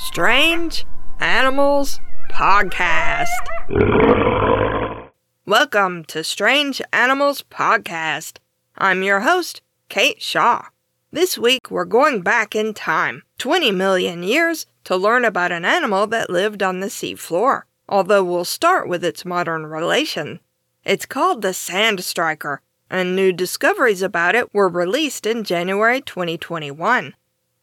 Strange Animals Podcast. Welcome to Strange Animals Podcast. I'm your host, Kate Shaw. This week we're going back in time, 20 million years, to learn about an animal that lived on the seafloor, although we'll start with its modern relation. It's called the sand striker, and new discoveries about it were released in January 2021.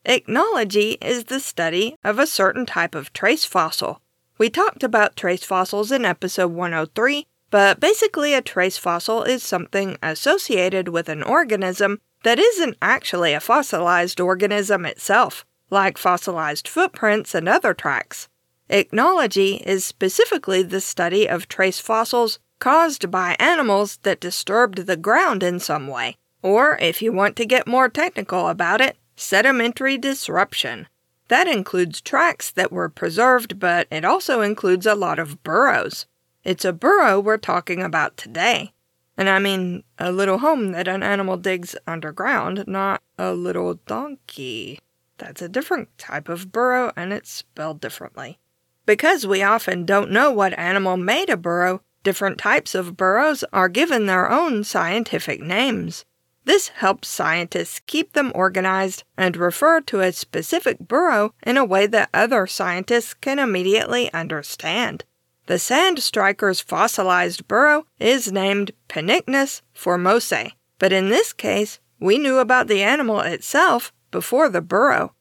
Ichnology is the study of a certain type of trace fossil. We talked about trace fossils in episode 103, but basically, a trace fossil is something associated with an organism that isn't actually a fossilized organism itself, like fossilized footprints and other tracks. Ichnology is specifically the study of trace fossils caused by animals that disturbed the ground in some way. Or, if you want to get more technical about it, sedimentary disruption. That includes tracks that were preserved, but it also includes a lot of burrows. It's a burrow we're talking about today. And I mean a little home that an animal digs underground, not a little donkey. That's a different type of burrow and it's spelled differently. Because we often don't know what animal made a burrow, different types of burrows are given their own scientific names. This helps scientists keep them organized and refer to a specific burrow in a way that other scientists can immediately understand. The sand striker's fossilized burrow is named Pennichnus formosae, but in this case, we knew about the animal itself before the burrow.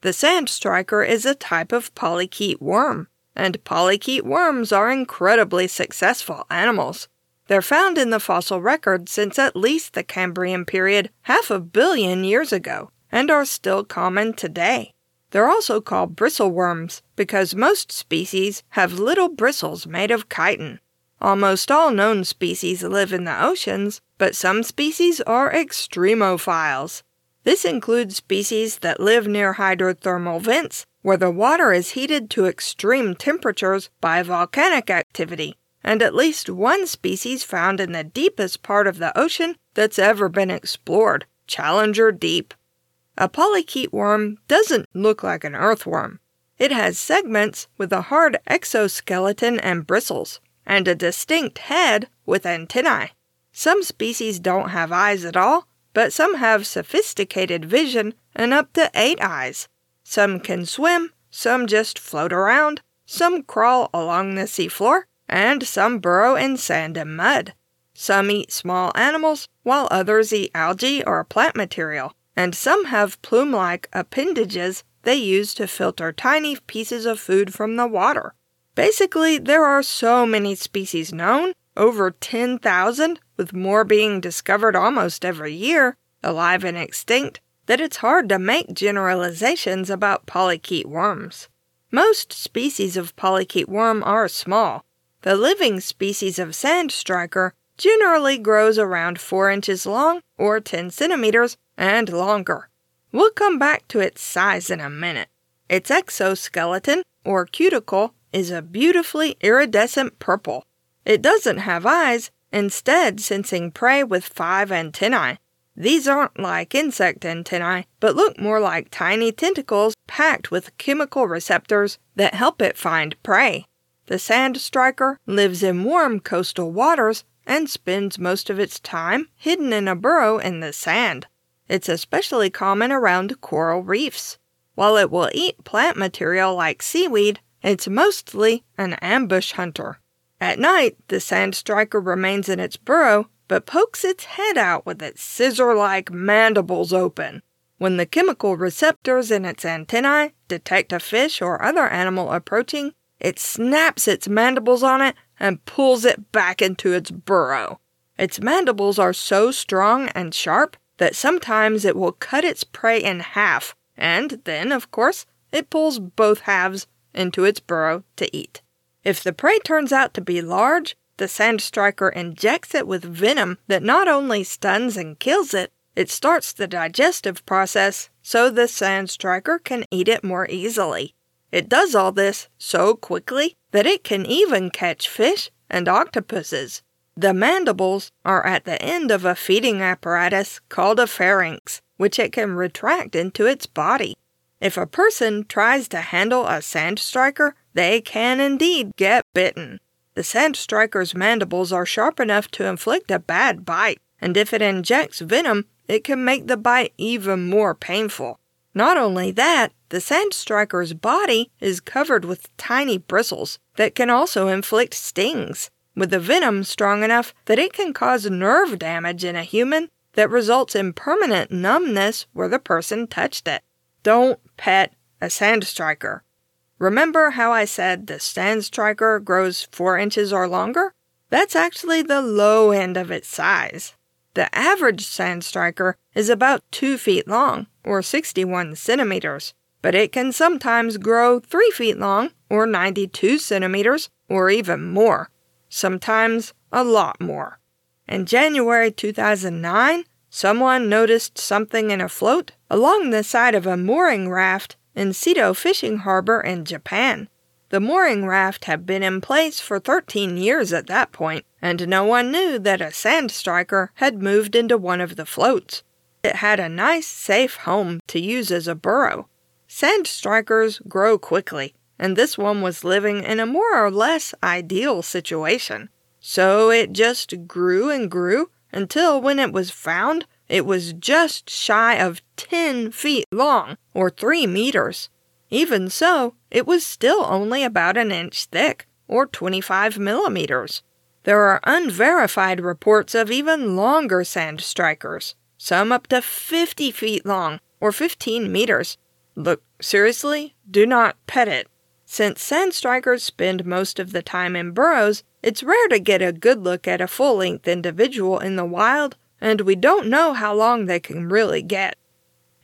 The sand striker is a type of polychaete worm, and polychaete worms are incredibly successful animals. They're found in the fossil record since at least the Cambrian period half a billion years ago and are still common today. They're also called bristleworms because most species have little bristles made of chitin. Almost all known species live in the oceans, but some species are extremophiles. This includes species that live near hydrothermal vents where the water is heated to extreme temperatures by volcanic activity and at least one species found in the deepest part of the ocean that's ever been explored Challenger Deep. A polychaete worm doesn't look like an earthworm. It has segments with a hard exoskeleton and bristles, and a distinct head with antennae. Some species don't have eyes at all, but some have sophisticated vision and up to eight eyes. Some can swim, some just float around, some crawl along the seafloor, and some burrow in sand and mud. Some eat small animals, while others eat algae or plant material, and some have plume like appendages they use to filter tiny pieces of food from the water. Basically, there are so many species known, over 10,000, with more being discovered almost every year, alive and extinct, that it's hard to make generalizations about polychaete worms. Most species of polychaete worm are small, the living species of sand striker generally grows around 4 inches long or 10 centimeters and longer. We'll come back to its size in a minute. Its exoskeleton, or cuticle, is a beautifully iridescent purple. It doesn't have eyes, instead, sensing prey with five antennae. These aren't like insect antennae, but look more like tiny tentacles packed with chemical receptors that help it find prey. The sand striker lives in warm coastal waters and spends most of its time hidden in a burrow in the sand. It's especially common around coral reefs. While it will eat plant material like seaweed, it's mostly an ambush hunter. At night, the sand striker remains in its burrow but pokes its head out with its scissor like mandibles open. When the chemical receptors in its antennae detect a fish or other animal approaching, it snaps its mandibles on it and pulls it back into its burrow. Its mandibles are so strong and sharp that sometimes it will cut its prey in half, and then, of course, it pulls both halves into its burrow to eat. If the prey turns out to be large, the sand striker injects it with venom that not only stuns and kills it, it starts the digestive process so the sand striker can eat it more easily. It does all this so quickly that it can even catch fish and octopuses. The mandibles are at the end of a feeding apparatus called a pharynx, which it can retract into its body. If a person tries to handle a sand striker, they can indeed get bitten. The sand striker's mandibles are sharp enough to inflict a bad bite, and if it injects venom, it can make the bite even more painful. Not only that, the sand striker's body is covered with tiny bristles that can also inflict stings, with the venom strong enough that it can cause nerve damage in a human that results in permanent numbness where the person touched it. Don't pet a sand striker. Remember how I said the sand striker grows 4 inches or longer? That's actually the low end of its size. The average sand striker is about 2 feet long, or 61 centimeters, but it can sometimes grow 3 feet long, or 92 centimeters, or even more. Sometimes a lot more. In January 2009, someone noticed something in a float along the side of a mooring raft in Seto Fishing Harbor in Japan. The mooring raft had been in place for 13 years at that point, and no one knew that a sand striker had moved into one of the floats. It had a nice, safe home to use as a burrow. Sand strikers grow quickly, and this one was living in a more or less ideal situation. So it just grew and grew until when it was found, it was just shy of 10 feet long, or 3 meters. Even so, it was still only about an inch thick, or 25 millimeters. There are unverified reports of even longer sand strikers, some up to 50 feet long, or 15 meters. Look, seriously, do not pet it. Since sand strikers spend most of the time in burrows, it's rare to get a good look at a full length individual in the wild, and we don't know how long they can really get.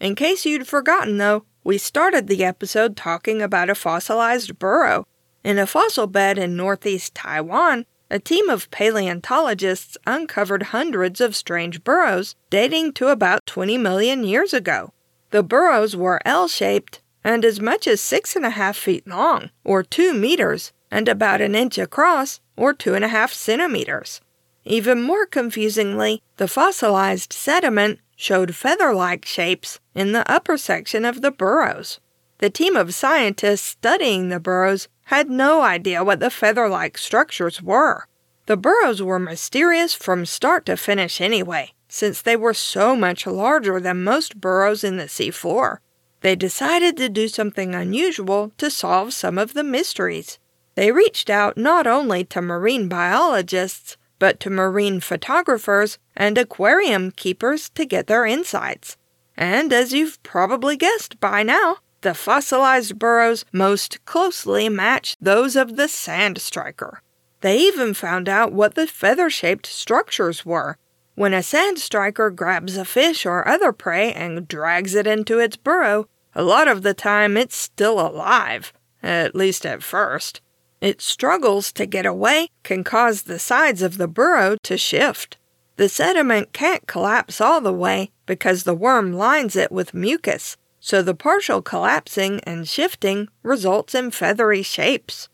In case you'd forgotten, though, we started the episode talking about a fossilized burrow. In a fossil bed in northeast Taiwan, a team of paleontologists uncovered hundreds of strange burrows dating to about 20 million years ago. The burrows were L shaped and as much as six and a half feet long, or two meters, and about an inch across, or two and a half centimeters. Even more confusingly, the fossilized sediment showed feather like shapes in the upper section of the burrows. The team of scientists studying the burrows had no idea what the feather like structures were. The burrows were mysterious from start to finish anyway, since they were so much larger than most burrows in the seafloor. They decided to do something unusual to solve some of the mysteries. They reached out not only to marine biologists, but to marine photographers and aquarium keepers to get their insights. And as you've probably guessed by now, the fossilized burrows most closely match those of the sand striker. They even found out what the feather shaped structures were. When a sand striker grabs a fish or other prey and drags it into its burrow, a lot of the time it's still alive, at least at first. It struggles to get away can cause the sides of the burrow to shift. The sediment can't collapse all the way because the worm lines it with mucus, so the partial collapsing and shifting results in feathery shapes.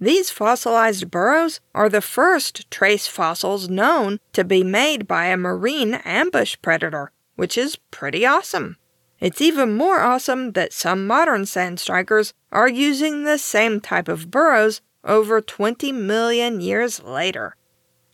These fossilized burrows are the first trace fossils known to be made by a marine ambush predator, which is pretty awesome. It's even more awesome that some modern sand strikers are using the same type of burrows over 20 million years later.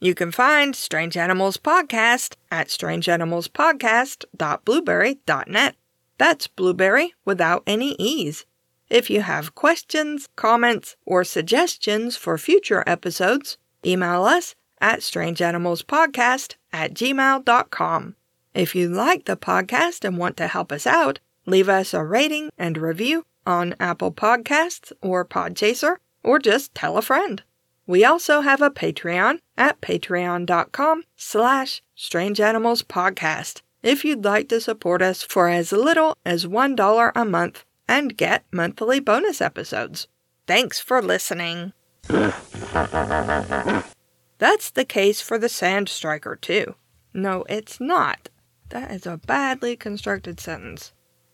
You can find Strange Animals Podcast at strangeanimalspodcast.blubrry.net. That's blueberry without any E's. If you have questions, comments, or suggestions for future episodes, email us at strangeanimalspodcast at gmail.com. If you like the podcast and want to help us out, leave us a rating and review on Apple Podcasts or Podchaser, or just tell a friend. We also have a Patreon at patreon.com slash strangeanimalspodcast if you'd like to support us for as little as $1 a month and get monthly bonus episodes. Thanks for listening. That's the case for the Sand Striker, too. No, it's not. That is a badly constructed sentence.